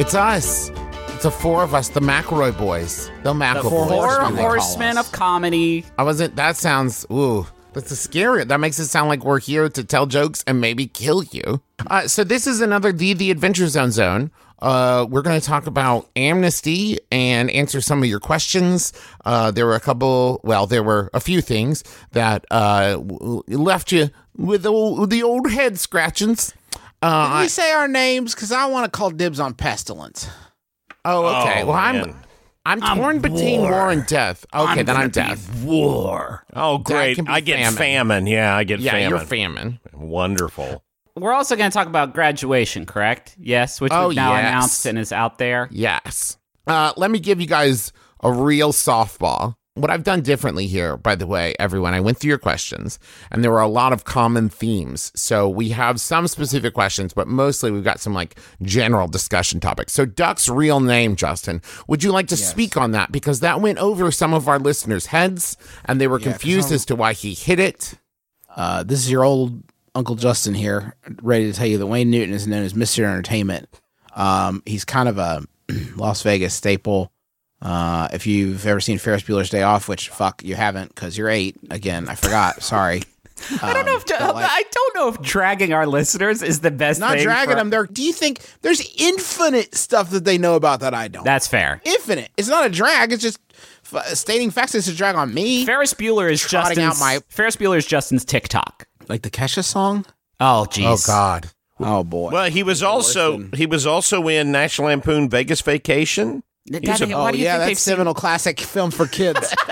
It's us. It's the four of us, the McElroy boys. The McElroy four boys. Four Horsemen, of comedy. I wasn't. That sounds. Ooh, that's a scary. That makes it sound like we're here to tell jokes and maybe kill you. Uh, so this is another the the Adventure Zone zone. Uh, we're going to talk about amnesty and answer some of your questions. Uh, there were a couple. Well, there were a few things that uh, left you with the old, with the old head scratchings. Uh, Can we say our names? Because I want to call dibs on pestilence. oh, okay. Oh, well, I'm. I'm torn between war. and death. Okay, then I'm death. War. Oh, great. I get famine. famine. Yeah, I get Yeah, famine. you're famine. Wonderful. We're also going to talk about graduation, correct? Yes, which Oh, we've now yes. announced and is out there. Yes. Uh, let me give you guys a real softball. What I've done differently here, by the way, everyone, I went through your questions and there were a lot of common themes. So we have some specific questions, but mostly we've got some like general discussion topics. So Duck's real name, Justin, would you like to speak on that? Because that went over some of our listeners' heads and they were 'cause confused as to why he hit it. Uh, this is your old Uncle Justin here, ready to tell you that Wayne Newton is known as Mr. Entertainment. Um, he's kind of a Las Vegas staple. Uh, if you've ever seen Ferris Bueller's Day Off, which fuck you haven't because you're eight. Again, I forgot. Sorry. I don't know if but, like- I don't know if dragging our listeners is the best. Not thing dragging for- them there. Do you think there's infinite stuff that they know about that I don't? That's fair. infinite. It's not a drag. It's just f- stating facts. It's a drag on me. Ferris Bueller is Trotting Justin's. out my- Ferris Bueller is Justin's TikTok. Like the Kesha song. Oh, jeez. Oh, God. Oh boy. Well, he was also he was also in National Lampoon Vegas Vacation. Daddy, a- why oh do you yeah, think they've that's seen- seminal classic film for kids.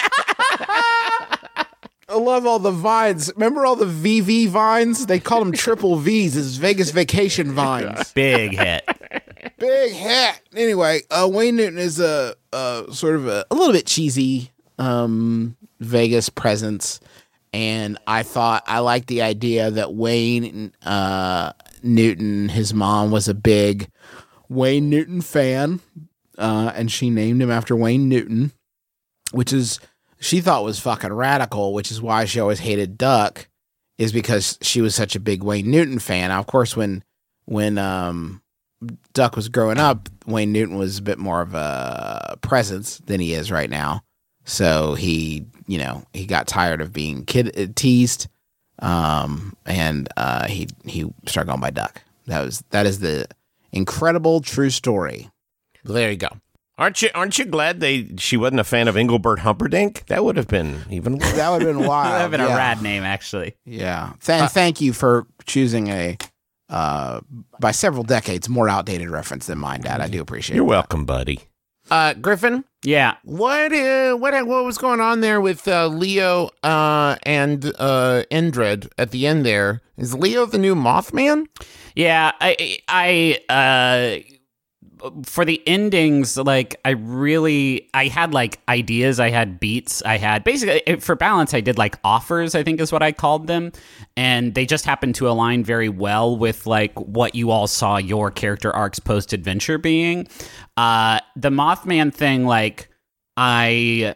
I love all the vines. Remember all the VV vines? They call them triple V's. It's Vegas vacation vines. Big hit. Big hat. Anyway, uh, Wayne Newton is a, a sort of a, a little bit cheesy um, Vegas presence, and I thought I liked the idea that Wayne uh, Newton, his mom, was a big Wayne Newton fan, uh, and she named him after Wayne Newton, which is she thought was fucking radical, which is why she always hated Duck, is because she was such a big Wayne Newton fan. Now, of course, when when um Duck was growing up, Wayne Newton was a bit more of a presence than he is right now. So he, you know, he got tired of being kid uh, teased, um, and uh, he he started going by Duck. That was that is the incredible true story. There you go. Aren't you aren't you glad they she wasn't a fan of Engelbert Humperdinck? That would have been even worse. That would have been wild. That would have been yeah. a rad name, actually. Yeah. Th- thank you for choosing a uh, by several decades more outdated reference than mine, Dad. I do appreciate. It. You're it. welcome, buddy. Uh, Griffin, Yeah. What uh, what what was going on there with uh, Leo uh, and uh, Indrid at the end? There is Leo the new Mothman. Yeah, I I uh for the endings like I really I had like ideas, I had beats, I had basically for balance I did like offers, I think is what I called them, and they just happened to align very well with like what you all saw your character arcs post adventure being. Uh the Mothman thing like I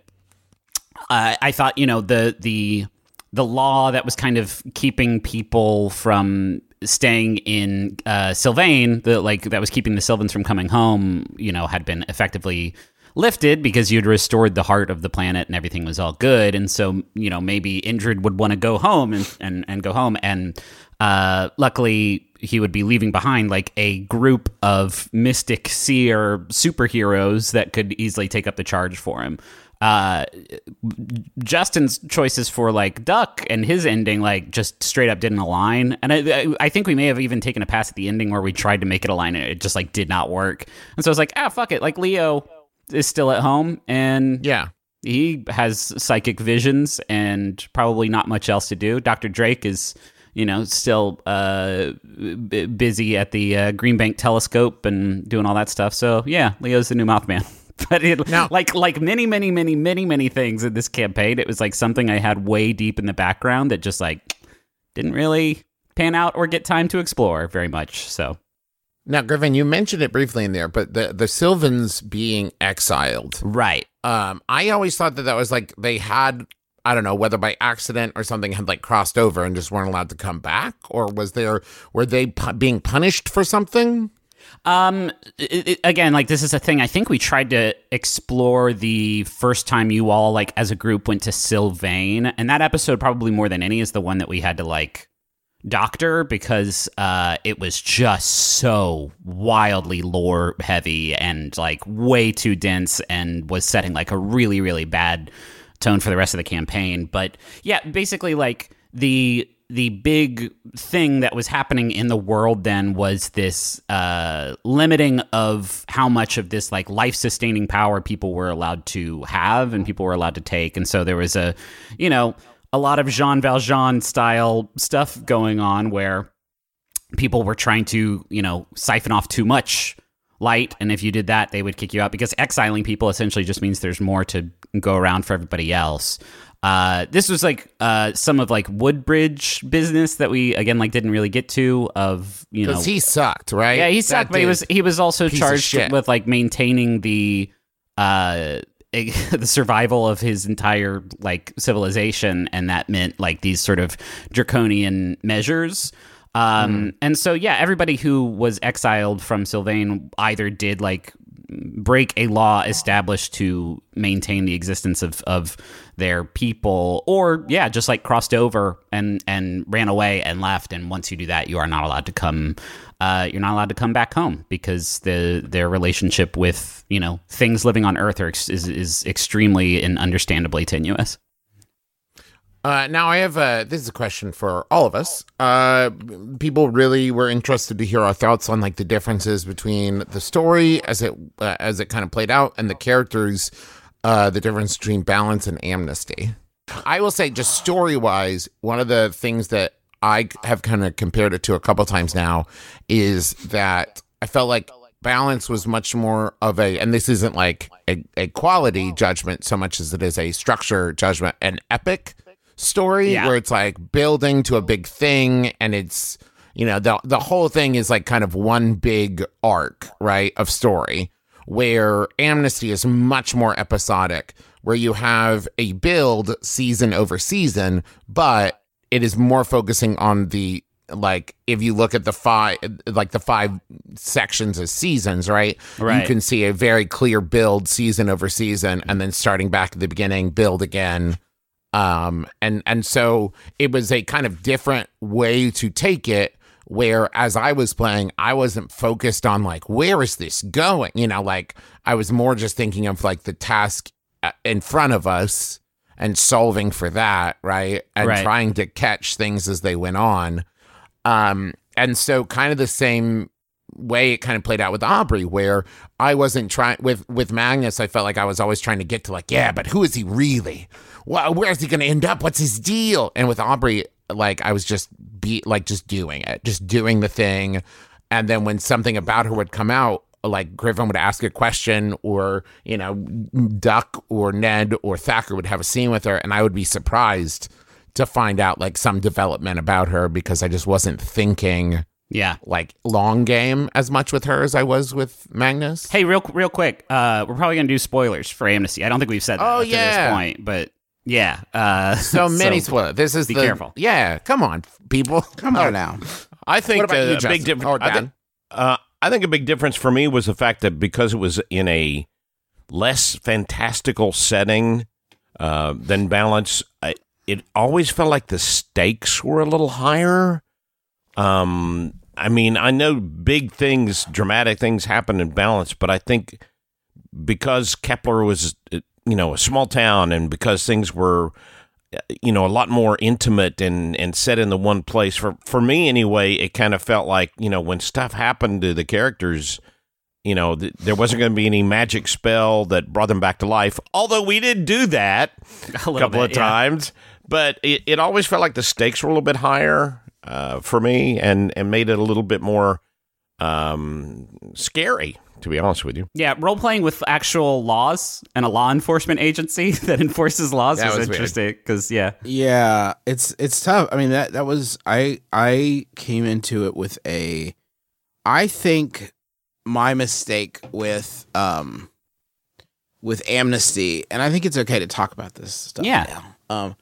uh, I thought you know the the the law that was kind of keeping people from staying in uh, Sylvain, the like that was keeping the Sylvans from coming home, you know, had been effectively lifted because you'd restored the heart of the planet and everything was all good. And so, you know, maybe Indrid would want to go home and, and, and go home. And uh, luckily, he would be leaving behind like a group of mystic seer superheroes that could easily take up the charge for him. Uh, Justin's choices for like Duck and his ending like just straight up didn't align, and I, I think we may have even taken a pass at the ending where we tried to make it align and it just like did not work. And so I was like, ah, fuck it. Like Leo is still at home and Yeah, he has psychic visions and probably not much else to do. Dr. Drake is, you know, still uh, b- busy at the uh, Green Bank Telescope and doing all that stuff. So yeah, Leo's the new Mothman. But it, Now- like like many many many many many things in this campaign, it was like something I had way deep in the background that just like didn't really pan out or get time to explore very much. So Now, Griffin, you mentioned it briefly in there, but the the Sylvans being exiled. right, Um, I always thought that that was like they had. I don't know whether by accident or something had like crossed over and just weren't allowed to come back, or was there were they pu- being punished for something? Um, it, it- again, like this is a thing. I think we tried to explore the first time you all like as a group went to Sylvain, and that episode probably more than any is the one that we had to like doctor because uh, it was just so wildly lore heavy and like way too dense and was setting like a really really bad tone for the rest of the campaign. But yeah, basically like the the big thing that was happening in the world then was this uh, limiting of how much of this like life sustaining power people were allowed to have and people were allowed to take, and so there was a you know a lot of Jean Valjean style stuff going on where people were trying to, you know, siphon off too much light. And if you did that, they would kick you out because exiling people essentially just means there's more to go around for everybody else. Uh, this was like uh, some of like Woodbridge business that we again like didn't really get to of you know he sucked, right? yeah, he That sucked, but he was he was also charged with like maintaining the uh the survival of his entire like civilization, and that meant like these sort of draconian measures. Um, and so yeah, everybody who was exiled from Sylvain either did like break a law established to maintain the existence of, of their people or yeah just like crossed over and and ran away and left and once you do that you are not allowed to come uh, you're not allowed to come back home because the their relationship with you know things living on earth are is, is extremely and understandably tenuous Uh, now I have uh, this is a question for all of us. Uh, people really were interested to hear our thoughts on like the differences between the story as it uh, as it kind of played out and the characters, uh, the difference between balance and amnesty. I will say, just story wise, one of the things that I have kind of compared it to a couple times now is that I felt like balance was much more of a, and this isn't like a, a quality judgment so much as it is a structure judgment, an epic story Yeah. where it's like building to a big thing and it's you know the the whole thing is like kind of one big arc right of story where amnesty is much more episodic where you have a build season over season but it is more focusing on the like if you look at the five like the five sections as seasons right right you can see a very clear build season over season and then starting back at the beginning build again um and and so it was a kind of different way to take it where as i was playing i wasn't focused on like where is this going? You know like i was more just thinking of like the task uh, in front of us and solving for that right? And Right. trying to catch things as they went on. Um and so kind of the same way it kind of played out with Aubrey, where I wasn't trying with with Magnus. I felt like I was always trying to get to like, yeah, but who is he really? Well, where's he going to end up? What's his deal? And with Aubrey, like I was just be like just doing it, just doing the thing, and then when something about her would come out. Like Griffin would ask a question, or you know, Duck or Ned or Thacker would have a scene with her, and I would be surprised to find out like some development about her because I just wasn't thinking yeah like long game as much with her as I was with Magnus. Hey, real real quick, uh, we're probably gonna do spoilers for Amnesty. I don't think we've said that Oh, up to yeah. this point, but yeah. Uh, so many spoilers. This is be the careful. Yeah, come on, people. Come on now. I think What about uh, you, a big difference. I, Dan? think, uh, I think a big difference for me was the fact that because it was in a less fantastical setting uh, than Balance, I, it always felt like the stakes were a little higher. Um, I mean, I know big things, dramatic things happen in Balance, but I think because Kepler was, uh, you know, a small town, and because things were you know a lot more intimate and and set in the one place for for me anyway it kind of felt like you know when stuff happened to the characters you know th- there wasn't going to be any magic spell that brought them back to life although we did do that A a couple bit, of yeah. times but it, it always felt like the stakes were a little bit higher uh, for me and and made it a little bit more um scary to be honest with you Yeah, role playing with actual laws and a law enforcement agency that enforces laws That is was weird. interesting because yeah, Yeah, it's it's tough. I mean that that was I I came into it with a I think my mistake with um with amnesty and I think it's okay to talk about this stuff Yeah. now. Um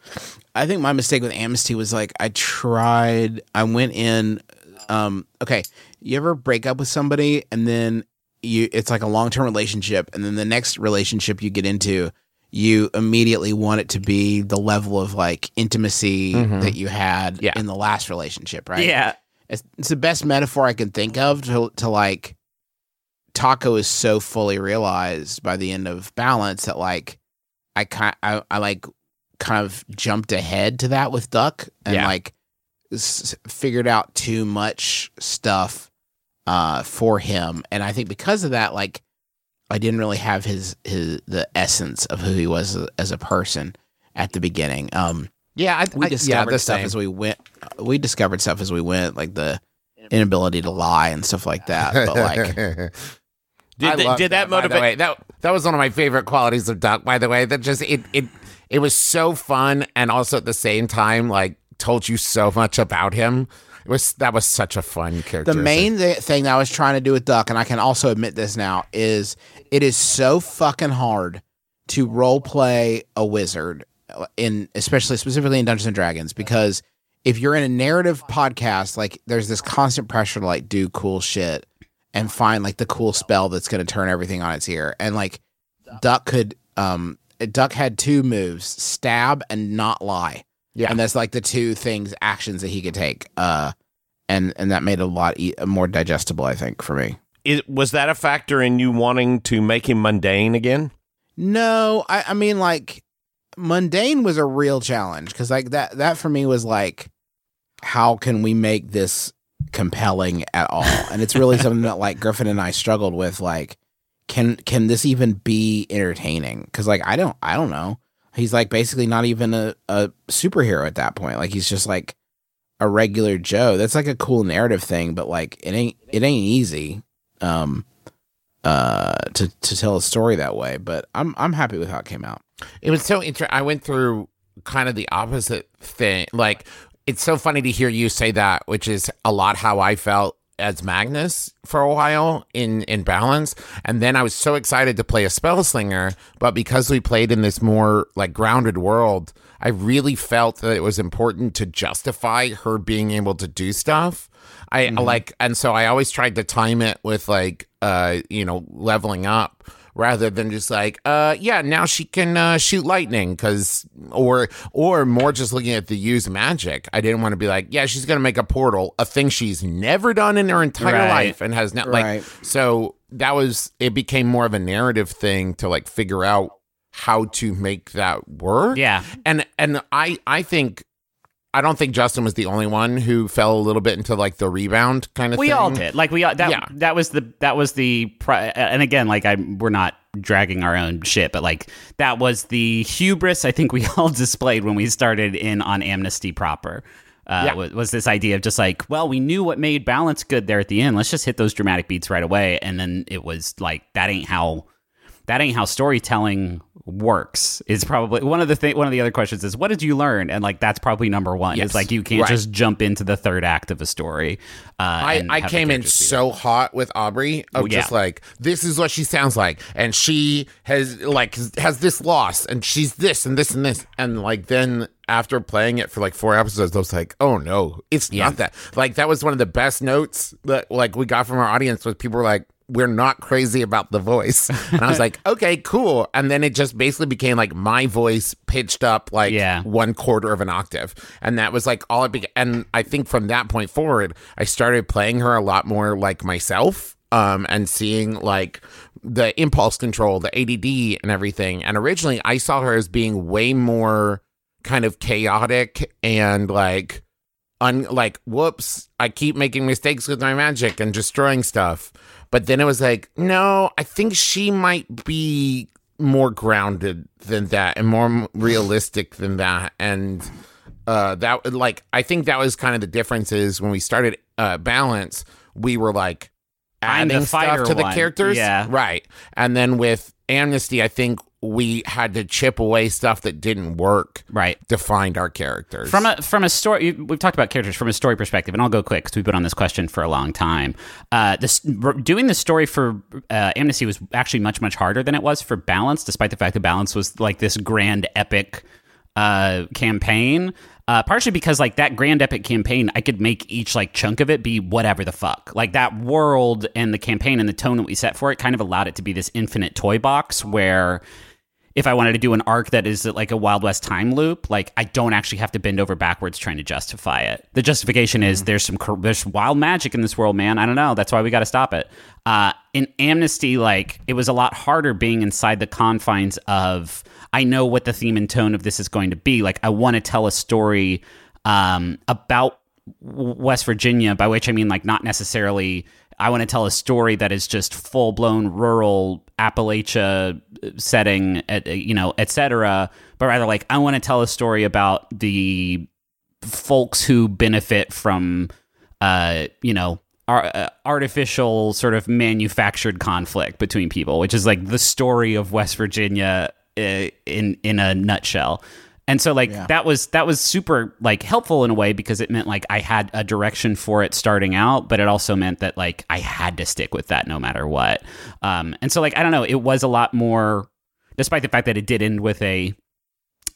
I think my mistake with amnesty was like I tried I went in um okay, you ever break up with somebody and then you it's like a long-term relationship and then the next relationship you get into you immediately want it to be the level of like intimacy that you had Yeah. in the last relationship, right? Yeah. It's, it's the best metaphor I can think of to to like Taako is so fully realized by the end of Balance that like I kind I, I like kind of jumped ahead to that with Duck and Yeah. like s- figured out too much stuff uh for him and I think because of that like I didn't really have his his the essence of who he was as a, as a person at the beginning um Yeah, I, we I- yeah, discovered the stuff as we went. We discovered stuff as we went, like the inability to lie and stuff like that. But like, Did, I th- love did that, the motivate? way. That that was one of my favorite qualities of Duck. By the way, that just it it it was so fun, and also at the same time, like told you so much about him. It was that was such a fun character. the main th- thing that I was trying to do with Duck, and I can also admit this now, is it is so fucking hard to role play a wizard uh, in, especially specifically in Dungeons and Dragons, because if you're in a narrative podcast, like there's this constant pressure to like do cool shit and find like the cool spell that's going to turn everything on its ear, and like Duck could, um, Duck had two moves: stab and not lie. Yeah. and that's like the two things actions that he could take. Uh, and and that made a lot e- more digestible, I think, for me. Is, was that a factor in you wanting to make him mundane again? No, I, I mean like mundane was a real challenge because like that that for me was like, how can we make this compelling at all? And it's really something that like Griffin and I struggled with. Like, can can this even be entertaining? Because like I don't I don't know. He's like basically not even a, a superhero at that point. Like he's just like a regular Joe. That's like a cool narrative thing, but like it ain't it ain't easy. Um uh to to tell a story that way but i'm i'm happy with how it came out It was so interesting. I went through kind of the opposite thing. Like, it's so funny to hear you say that, which is a lot how I felt as Magnus for a while in in balance. And then I was so excited to play a spell slinger, but because we played in this more like grounded world, I really felt that it was important to justify her being able to do stuff. I like, and so I always tried to time it with like, uh, you know, leveling up rather than just like, uh, yeah, now she can uh, shoot lightning because, or or more just looking at the use magic. I didn't want to be like, yeah, she's gonna make a portal, a thing she's never done in her entire Right. life and has not like. Right. So that was it. Became more of a narrative thing to like figure out how to make that work. Yeah. and and I I think. I don't think Justin was the only one who fell a little bit into like the rebound kind of thing. we thing. all did like we all that Yeah. that was the that was the pri- and again like i we're not dragging our own shit but like that was the hubris i think we all displayed when we started in on amnesty proper uh, Yeah. was, was this idea of just like well we knew what made balance good there at the end let's just hit those dramatic beats right away and then it was like that ain't how that ain't how storytelling works is probably one of the thing one of the other questions is what did you learn and like that's probably number one Yes. it's like you can't Right. just jump into the third act of a story uh, I, I came in so hot with Aubrey of yeah. just like this is what she sounds like and she has like has this loss and she's this and this and this and like then after playing it for like four episodes I was like oh no it's not that like that was one of the best notes that like we got from our audience was people were like we're not crazy about the voice. And I was like okay cool. And then it just basically became like my voice pitched up like Yeah. one quarter of an octave. And that was like all it began and i think from that point forward i started playing her a lot more like myself um and seeing like the impulse control the add and everything. And originally i saw her as being way more kind of chaotic and like un like whoops i keep making mistakes with my magic and destroying stuff. But then it was like no i think she might be more grounded than that and more realistic than that. And uh that like i think that was kind of the difference is when we started uh balance we were like adding stuff to the characters. Yeah. right. And then with amnesty i think we had to chip away stuff that didn't work right. to find our characters. From a from a story we've talked about characters from a story perspective and i'll go quick because we've been on this question for a long time. Uh this doing the story for uh, amnesty was actually much much harder than it was for balance despite the fact that balance was like this grand epic uh campaign. Uh, partially because like that grand epic campaign, I could make each like chunk of it be whatever the fuck. Like that world and the campaign and the tone that we set for it kind of allowed it to be this infinite toy box where if I wanted to do an arc that is like a Wild West time loop, like I don't actually have to bend over backwards trying to justify it. The justification is there's some there's wild magic in this world, man. I don't know. That's why we got to stop it. Uh, in Amnesty, like it was a lot harder being inside the confines of I know what the theme and tone of this is going to be. Like I want to tell a story um, about West Virginia, by which I mean like not necessarily. I want to tell a story that is just full blown rural Appalachia setting, at, you know, etc. But rather, like I want to tell a story about the folks who benefit from, uh, you know, ar- uh, artificial sort of manufactured conflict between people, which is like the story of West Virginia uh, in in a nutshell. And so like Yeah. that was that was super like helpful in a way because it meant like I had a direction for it starting out, but it also meant that like I had to stick with that no matter what. Um, and so like I don't know, it was a lot more, despite the fact that it did end with a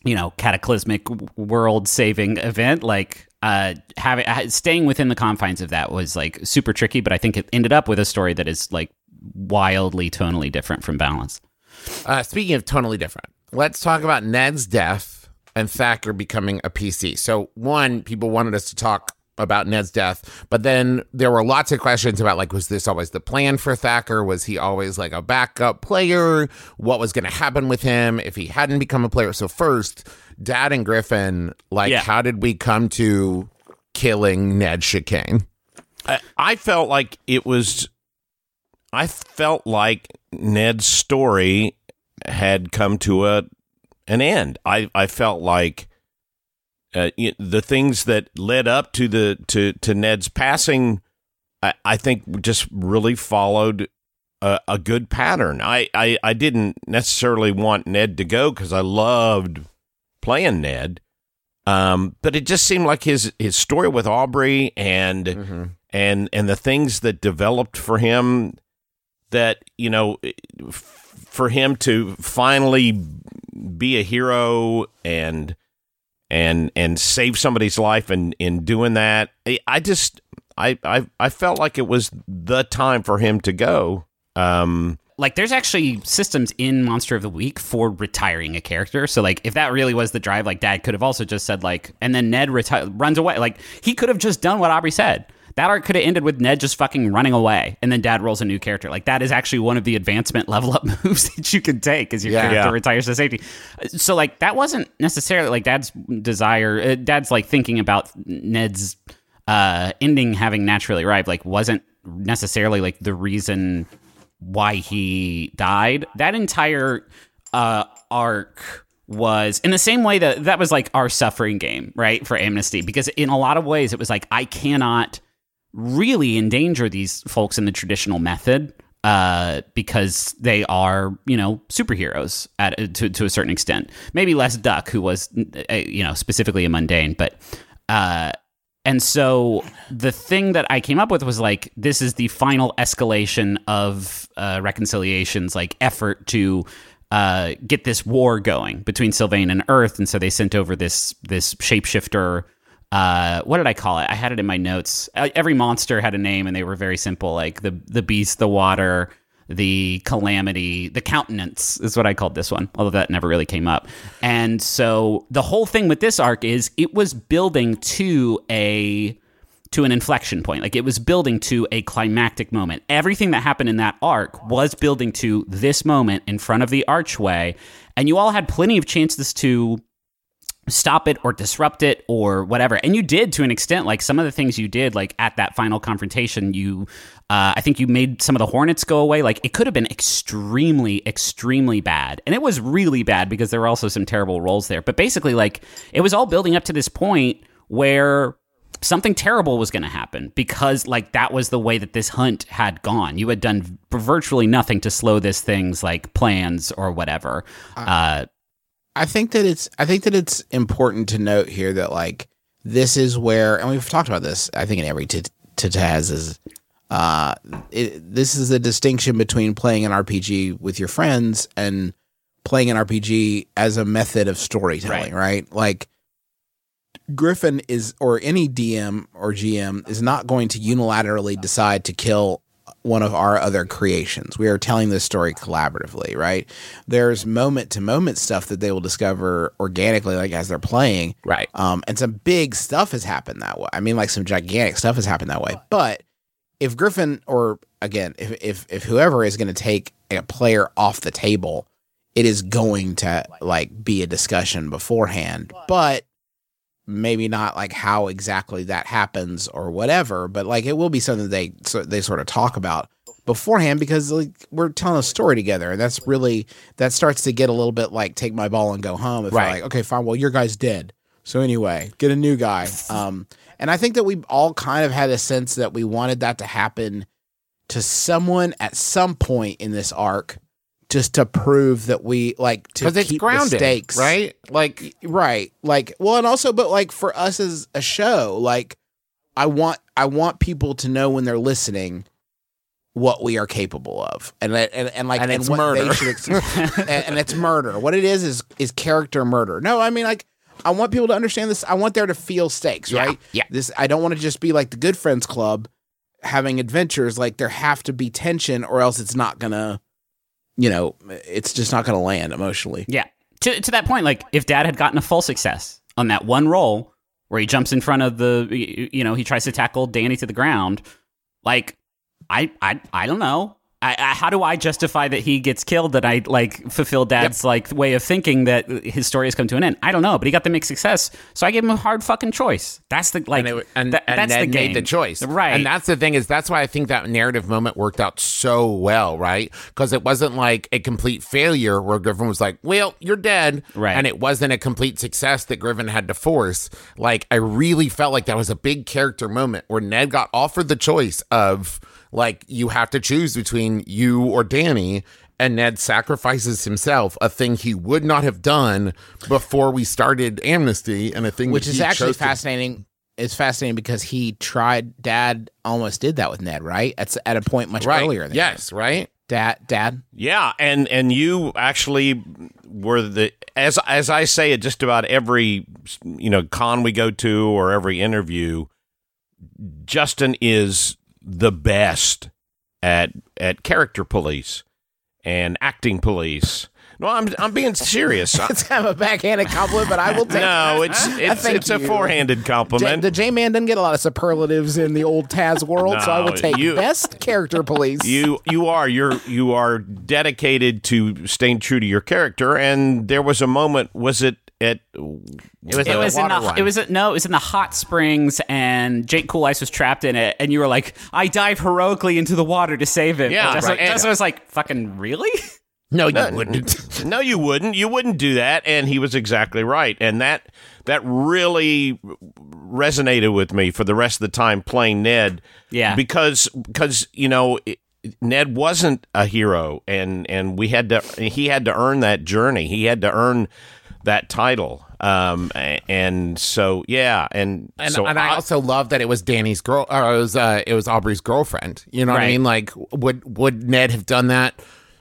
you know cataclysmic world saving event like uh having uh, staying within the confines of that was like super tricky but i think it ended up with a story that is like wildly tonally different from balance Uh, speaking of totally different, let's talk about Ned's death and Thacker becoming a PC. So, one, people wanted us to talk about Ned's death, but then there were lots of questions about like, was this always the plan for Thacker? Was he always like a backup player? What was going to happen with him if he hadn't become a player? So, first, Dad and Griffin, like, Yeah. how did we come to killing Ned Chicane? I, I felt like it was. I felt like Ned's story had come to a an end. I I felt like uh, the things that led up to the to to Ned's passing, I, I think just really followed a, a good pattern. I, I I didn't necessarily want Ned to go because I loved playing Ned. Um, but it just seemed like his his story with Aubrey and and and the things that developed for him that you know f- for him to finally be a hero and and and save somebody's life and in doing that. I- I just I, I I felt like it was the time for him to go. Um like there's actually systems in monster of the week for retiring a character. So like if that really was the drive like dad could have also just said like and then ned reti- runs away. Like he could have just done what aubrey said that arc could have ended with ned just fucking running away and then dad rolls a new character like that is actually one of the advancement level up moves that you can take as your Yeah. character Yeah. retires to safety so like that wasn't necessarily like dad's desire uh, dad's like thinking about ned's uh ending having naturally arrived like wasn't necessarily like the reason why he died. That entire uh, arc was in the same way that that was like our suffering game, right? For Amnesty, because in a lot of ways it was like I cannot really endanger these folks in the traditional method uh, because they are, you know, superheroes at to to a certain extent. Maybe less Duck, who was, uh, you know, specifically a mundane, but. Uh, and so the thing that I came up with was like, this is the final escalation of uh, reconciliation's like effort to uh, get this war going between Sylvain and Earth. And so they sent over this this shapeshifter. Uh, what did I call it? I had it in my notes. Uh, every monster had a name, and they were very simple, like the the beast, the water, the calamity, the countenance is what I called this one, although that never really came up. And so the whole thing with this arc is it was building to a to an inflection point. Like it was building to a climactic moment. Everything that happened in that arc was building to this moment in front of the archway, and you all had plenty of chances to stop it or disrupt it or whatever. And you did to an extent like some of the things you did like at that final confrontation you uh, i think you made some of the hornets go away. Like it could have been extremely extremely bad. And it was really bad because there were also some terrible rolls there. But basically like it was all building up to this point where something terrible was going to happen because like that was the way that this hunt had gone. You had done virtually nothing to slow this thing's like plans or whatever. Uh, I think that it's I think that it's important to note here that like this is where and we've talked about this I think in every t- t- Taz is uh it, this is the distinction between playing an RPG with your friends and playing an RPG as a method of storytelling, right? Like Griffin is or any DM or GM is not going to unilaterally decide to kill one of our other creations. We are telling this story collaboratively, right? There's moment to moment stuff that they will discover organically, like as they're playing, Right. Um, and some big stuff has happened that way. I mean, like some gigantic stuff has happened that way. But if Griffin, or again, if if if whoever is going to take a player off the table, it is going to like be a discussion beforehand, but maybe not like how exactly that happens or whatever. But like it will be something they so they sort of talk about beforehand because like we're telling a story together, and that's really that starts to get a little bit like take my ball and go home. If right. Like okay, fine, well your guy's dead. So anyway, get a new guy. Um, and I think that we all kind of had a sense that we wanted that to happen to someone at some point in this arc, just to prove that we like to Because it's keep grounded, the stakes. right? Like, right. Like well and also but like for us as a show like i want i want people to know when they're listening what we are capable of. And and, and, and like And it's what murder. they should ex- and, and it's murder. What it is is is character murder. No i mean like i want people to understand this. I want there to feel stakes Yeah, right? yeah. this i don't want to just be like the good friends club having adventures. Like there have to be tension or else it's not gonna you know it's just not gonna land emotionally Yeah. To to that point, like if Dad had gotten a full success on that one roll where he jumps in front of the, you know, he tries to tackle Dani to the ground, like I I I don't know. I, I, how do I justify that he gets killed? That I like fulfill Dad's like way of thinking that his story has come to an end. I don't know, but he got the mixed success, so I gave him a hard fucking choice. That's the like, and, it, and, that- and that's the game. made the choice, right? And that's the thing is that's why I think that narrative moment worked out so well, right? Because it wasn't like a complete failure where Griffin was like, "Well, you're dead," Right. And it wasn't a complete success that Griffin had to force. Like I really felt like that was a big character moment where Ned got offered the choice of like you have to choose between you or Dani. And Ned sacrifices himself, a thing he would not have done before we started Amnesty, and a thing which that is he actually chose to fascinating. It's fascinating because he tried. Dad almost did that with Ned, right? At at a point much right. earlier. Than yes, right. Dad. Dad. Yeah, and and you actually were the as as I say at just about every you know con we go to or every interview. Justin is the best at at character police and acting police. No, I'm I'm being serious. It's kind of a backhanded compliment, but I will take. no, it's it's it's a you. forehanded J- compliment. the J Man didn't get a lot of superlatives in the old Taz world, so I will take you- best character police. you you are you're you are dedicated to staying true to your character and there was a moment was it at It was, It was in the one. it was no, it was in the hot springs, and Jake Coolice was trapped in it, and you were like, "I dive heroically into the water to save him." Yeah, And Jessica, right. Jessica was like, "Fucking really?" no, you wouldn't. no you wouldn't you wouldn't do that and he was exactly right and that that really resonated with me for the rest of the time playing Ned Yeah. because because you know it, Ned wasn't a hero and and we had to he had to earn that journey he had to earn that title um and so yeah and And, so and I, also love that it was Dani's girl, or it was uh, it was Aubrey's girlfriend. You know what I mean? Like, would would Ned have done that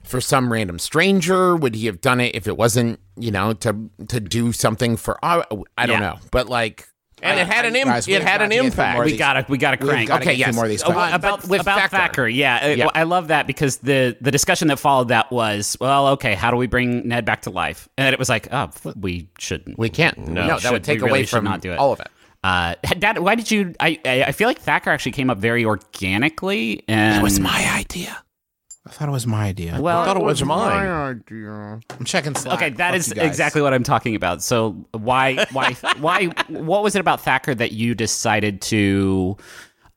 for some random stranger? Would he have done it if it wasn't, you know, to to do something for? I I don't Yeah. know, but like, and it had an im- Guys, it had an got to get impact we gotta we gotta crank. gotta Okay, get a few yes. more of these. Oh, questions. well, about with about Thacker. Thacker, yeah, Uh, Yeah. I love that because the the discussion that followed that was, well, okay, how do we bring Ned back to life? And then it was like, oh, we shouldn't. we can't. No, that would take really away from not do it. all of it. Uh, Dad, why did you? I, I I feel like Thacker actually came up very organically, and it was my idea. I thought it was my idea. well, I thought it was mine My idea. I'm checking. Slack. Okay, that Fuck is exactly what I'm talking about. So why why why what was it about Thacker that you decided to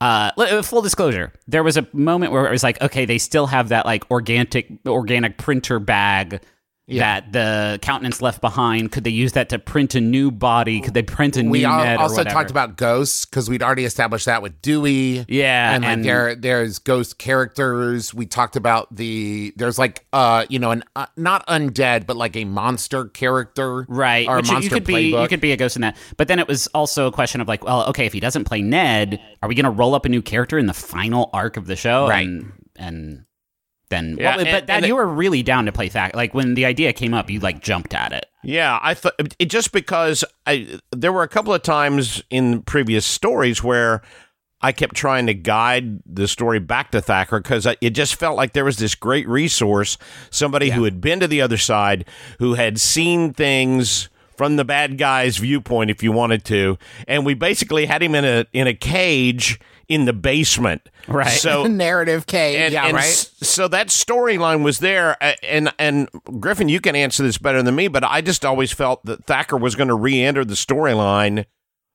uh full disclosure, there was a moment where it was like, okay, they still have that like organic organic printer bag that the countenance left behind. Could they use that to print a new body? Could they print a new We all, Ned or also talked about ghosts because we'd already established that with Dewey. Yeah, and like there, there's ghost characters. We talked about the there's like uh you know an uh, not undead but like a monster character, Right, Or which you- could be you could be a ghost in that. But then it was also a question of like, well, okay, if he doesn't play Ned, are we going to roll up a new character in the final arc of the show? Right. and, and then, Yeah, well, and- but Dad, and it- you were really down to play Thacker. Like when the idea came up, you like jumped at it. Yeah, I thought it just because I there were a couple of times in previous stories where I kept trying to guide the story back to Thacker because it just felt like there was this great resource, somebody who had been to the other side, who had seen things from the bad guy's viewpoint, if you wanted to, and we basically had him in a in a cage in the basement. Right. So narrative cage. and, yeah, and right. s- so that storyline was there, uh, and and Griffin, you can answer this better than me, but I just always felt that Thacker was going to re-enter the storyline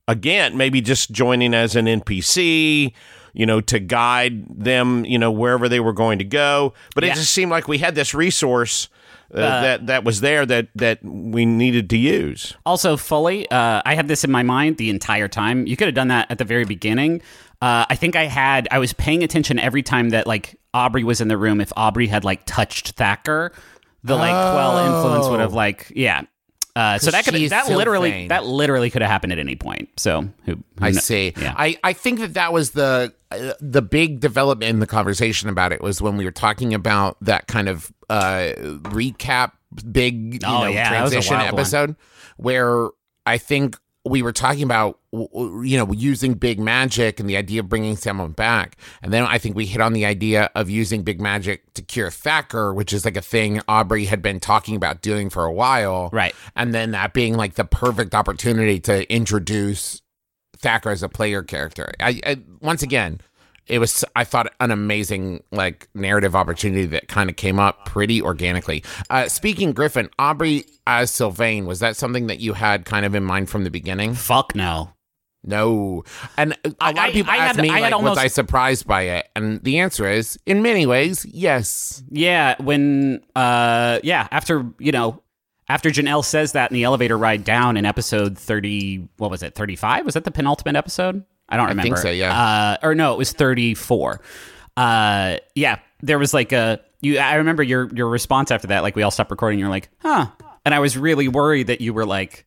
again, maybe just joining as an NPC, you know, to guide them, you know, wherever they were going to go. But Yeah. it just seemed like we had this resource. Uh, that that was there that that we needed to use. Also, fully, uh, I had this in my mind the entire time. You could have done that at the very beginning. Uh, I think I had. I was paying attention every time that like Aubrey was in the room. If Aubrey had like touched Thacker, the like quell influence would have like yeah. Uh, so that could that literally that literally could have happened at any point. So who, who I kno- see. Yeah. I, I think that that was the uh, the big development in the conversation about it was when we were talking about that kind of uh, recap, big you Oh, know yeah, that was a transition wild one. episode where I think we were talking about you know using big magic and the idea of bringing someone back, and then I think we hit on the idea of using big magic to cure Thacker, which is like a thing Aubrey had been talking about doing for a while, Right. And then that being like the perfect opportunity to introduce Thacker as a player character. I, I once again, it was I thought an amazing like narrative opportunity that kind of came up pretty organically. Uh, speaking Griffin, Aubrey as Sylvain, was that something that you had kind of in mind from the beginning? Fuck no. No, and a I- lot of people I ask had- me I like, almost- was I surprised by it? And the answer is, in many ways, yes. Yeah, when uh yeah, after you know, after Janelle says that in the elevator ride down in episode thirty what was it, thirty five? Was that the penultimate episode? I don't remember. think so, yeah. Uh or no, it was thirty four. Uh yeah. There was like a you I remember your your response after that, like we all stopped recording, you're like, huh. And I was really worried that you were like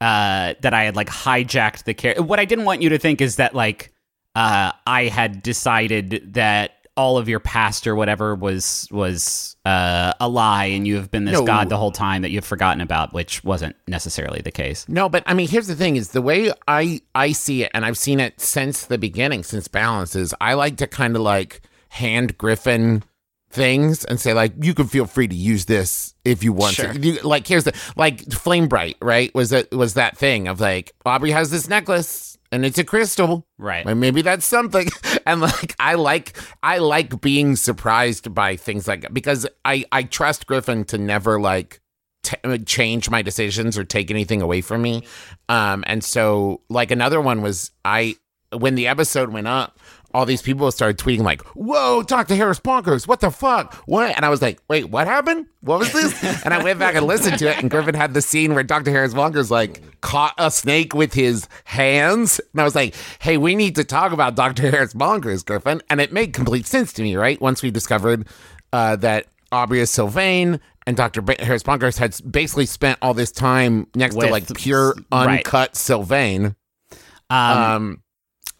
uh that I had like hijacked the character. What I didn't want you to think is that like uh I had decided that all of your past or whatever was was uh, a lie and you have been this No. god the whole time that you've forgotten about which wasn't necessarily the case No, but I mean, here's the thing: is the way I I see it, and I've seen it since the beginning, since Balance. Is I like to kind of like hand Griffin things and say like, you can feel free to use this if you want Sure. to. You, like, here's the like Flame Bright, right? Was that was that thing of like Aubrey has this necklace and it's a crystal, Right. And maybe that's something. And like, I like I like being surprised by things like that because I I trust Griffin to never like t- change my decisions or take anything away from me. Um, and so like another one was I when the episode went up, all these people started tweeting like, "Whoa, Dr. Harris bonkers! What the fuck? What?" And I was like, "Wait, what happened? What was this?" and I went back and listened to it, and Griffin had the scene where Dr. Harris bonkers like caught a snake with his hands, and I was like, "Hey, we need to talk about Dr. Harris bonkers, Griffin." And it made complete sense to me, right? Once we discovered uh, that Aubrey is Sylvain and Dr. Ba- Harris bonkers had basically spent all this time next With- to like pure right. uncut Sylvain. um, Um,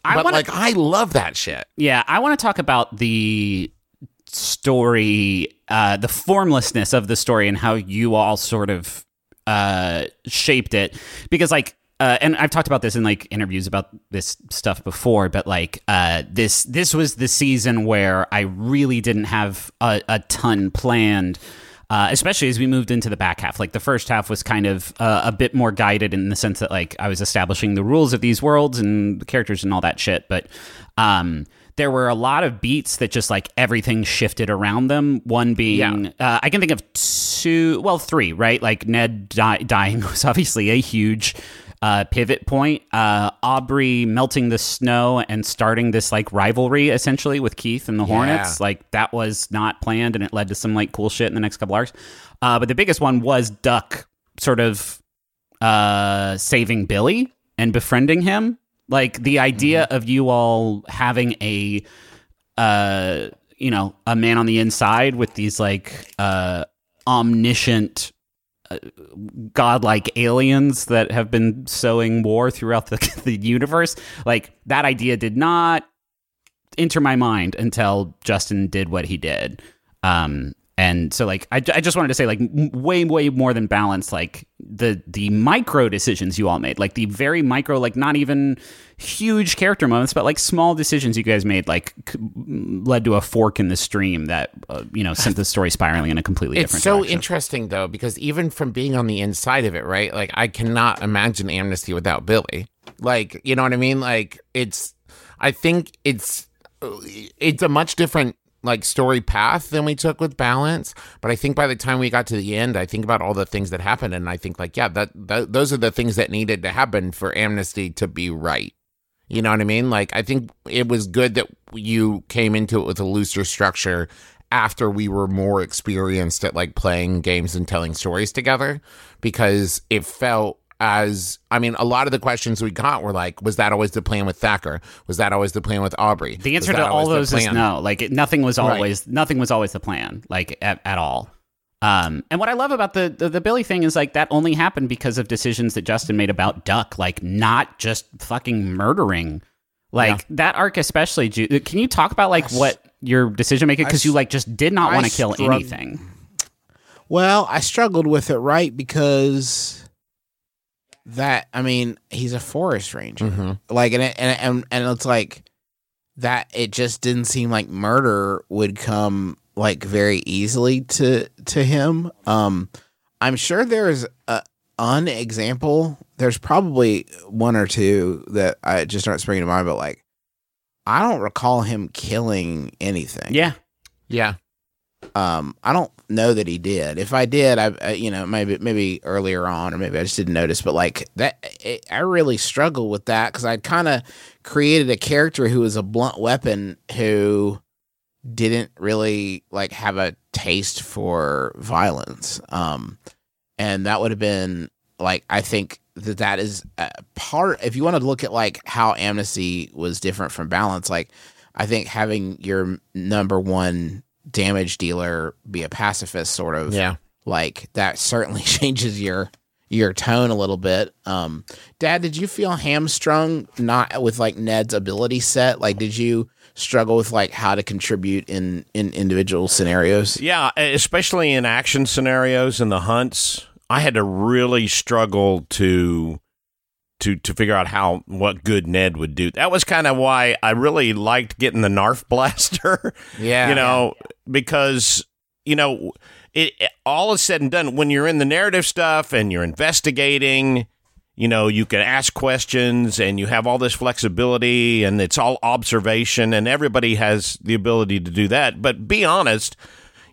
I but wanna- like I love that shit. yeah i want to talk about the story uh the formlessness of the story and how you all sort of uh shaped it because like uh, and I've talked about this in like interviews about this stuff before, but like uh, this this was the season where I really didn't have a, a ton planned, uh, especially as we moved into the back half. Like the first half was kind of uh, a bit more guided in the sense that like I was establishing the rules of these worlds and the characters and all that shit, but um, there were a lot of beats that just like everything shifted around them. One being, uh, I can think of two, well, three, right? Like Ned di- dying was obviously a huge uh, pivot point. Uh, Aubrey melting the snow and starting this like rivalry essentially with Keith and the Hornets. Like that was not planned and it led to some like cool shit in the next couple arcs. Uh, but the biggest one was Duck sort of uh, saving Billy and befriending him. Like the idea of you all having a, uh, you know, a man on the inside with these like uh, omniscient, godlike aliens that have been sowing war throughout the, the universe. Like that idea did not enter my mind until Justin did what he did. Um, And so, like, I, I just wanted to say, like, way, way more than balance, like the the micro decisions you all made, like the very micro, like not even huge character moments, but like small decisions you guys made, like c- led to a fork in the stream that uh, you know sent the story spiraling in a completely It's different so direction. interesting though because even from being on the inside of it, right? Like I cannot imagine Amnesty without Billy. Like, you know what I mean? Like it's I think it's it's a much different like story path than we took with balance. But i think by the time we got to the end i think about all the things that happened and i think like yeah that, that those are the things that needed to happen for amnesty to be right. You know what i mean? Like i think it was good that you came into it with a looser structure after we were more experienced at like playing games and telling stories together because it felt as I mean, a lot of the questions we got were like, was that always the plan with Thacker? Was that always the plan with Aubrey? The answer to all those is no. Like it, nothing was Right. always nothing was always the plan. Like at, at all. Um, and what I love about the, the the Billy thing is like that only happened because of decisions that Justin made about Duck, like not just fucking murdering. Like that arc, especially. Can you talk about like what your decision making? Because you like just did not want to kill strugg- anything. Well, I struggled with it, right? Because that I mean, he's a forest ranger. Mhm. Like, and, it, and and and it's like that. It just didn't seem like murder would come like very easily to to him. Um, I'm sure there's a an example. There's probably one or two that I just aren't springing to mind, but like. I don't recall him killing anything Yeah, Yeah. Um i don't know that he did. If i did i uh, you know maybe maybe earlier on or maybe i just didn't notice but like that it, i really struggle with that because i'd kind of created a character who was a blunt weapon who didn't really like have a taste for violence. Um and that would have been like i think that that is a part if you want to look at like how amnesty was different from balance like i think having your number one damage dealer be a pacifist sort of Yeah. like that certainly changes your your tone a little bit. Um dad did you feel hamstrung not with like ned's ability set? Like did you struggle with like how to contribute in in individual scenarios? Yeah, especially in action scenarios and the hunts, I had to really struggle to to to figure out how what good Ned would do. That was kind of why I really liked getting the Narf blaster. Yeah. you know, because you know, it, it all is said and done when you're in the narrative stuff and you're investigating. You know, you can ask questions and you have all this flexibility and it's all observation and everybody has the ability to do that. But be honest,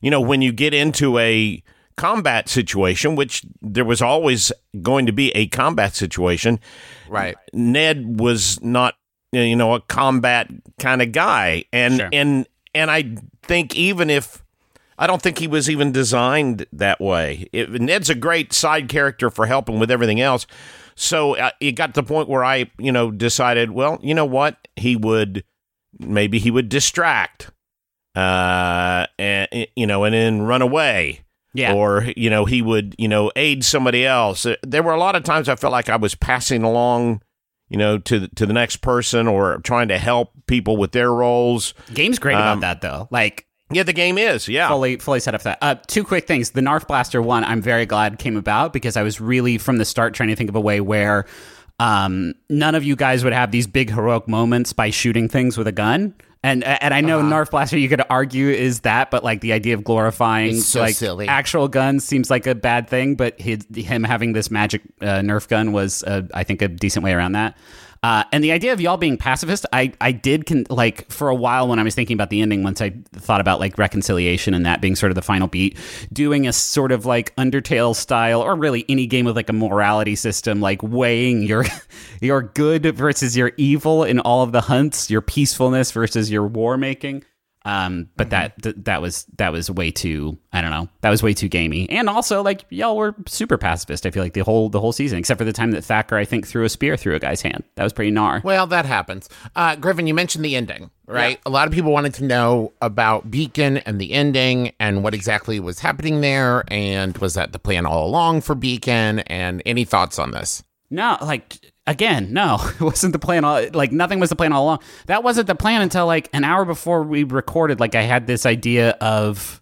you know, when you get into a combat situation, which there was always going to be a combat situation, Right. Ned was not you know a combat kind of guy and Sure. and and I think even if I don't think he was even designed that way. It, Ned's a great side character for helping with everything else. So uh, it got to the point where I, you know, decided, well, you know what? He would maybe he would distract uh and you know and then run away yeah. or you know he would you know aid somebody else Uh, there were a lot of times i felt like i was passing along you know to the- to the next person or trying to help people with their roles Game's great Um, about that though. Like yeah the game is yeah fully fully set up for that. Uh, two quick things. The Narf Blaster one, I'm very glad came about because I was really from the start trying to think of a way where um, none of you guys would have these big heroic moments by shooting things with a gun. And and I know Narf Blaster, you could argue is that, but like the idea of glorifying so like silly. actual guns seems like a bad thing. But his, him having this magic uh, Nerf gun was, uh, I think, a decent way around that. Uh, and the idea of y'all being pacifist, I, I did con- like for a while when I was thinking about the ending. Once I thought about like reconciliation and that being sort of the final beat, doing a sort of like Undertale style, or really any game with like a morality system, like weighing your your good versus your evil in all of the hunts, your peacefulness versus your war making. Um, but that th- that was that was way too I don't know that was way too gamey, and also like y'all were super pacifist. I feel like the whole the whole season, except for the time that Thacker I think threw a spear through a guy's hand. That was pretty gnar. Well, that happens. Uh, Griffin, you mentioned the ending, right? A lot of people wanted to know about Beacon and the ending and what exactly was happening there. And was that the plan all along for Beacon? And any thoughts on this? No, like again, no, it wasn't the plan. All like nothing was the plan all along. That wasn't the plan until like an hour before we recorded. Like I had this idea of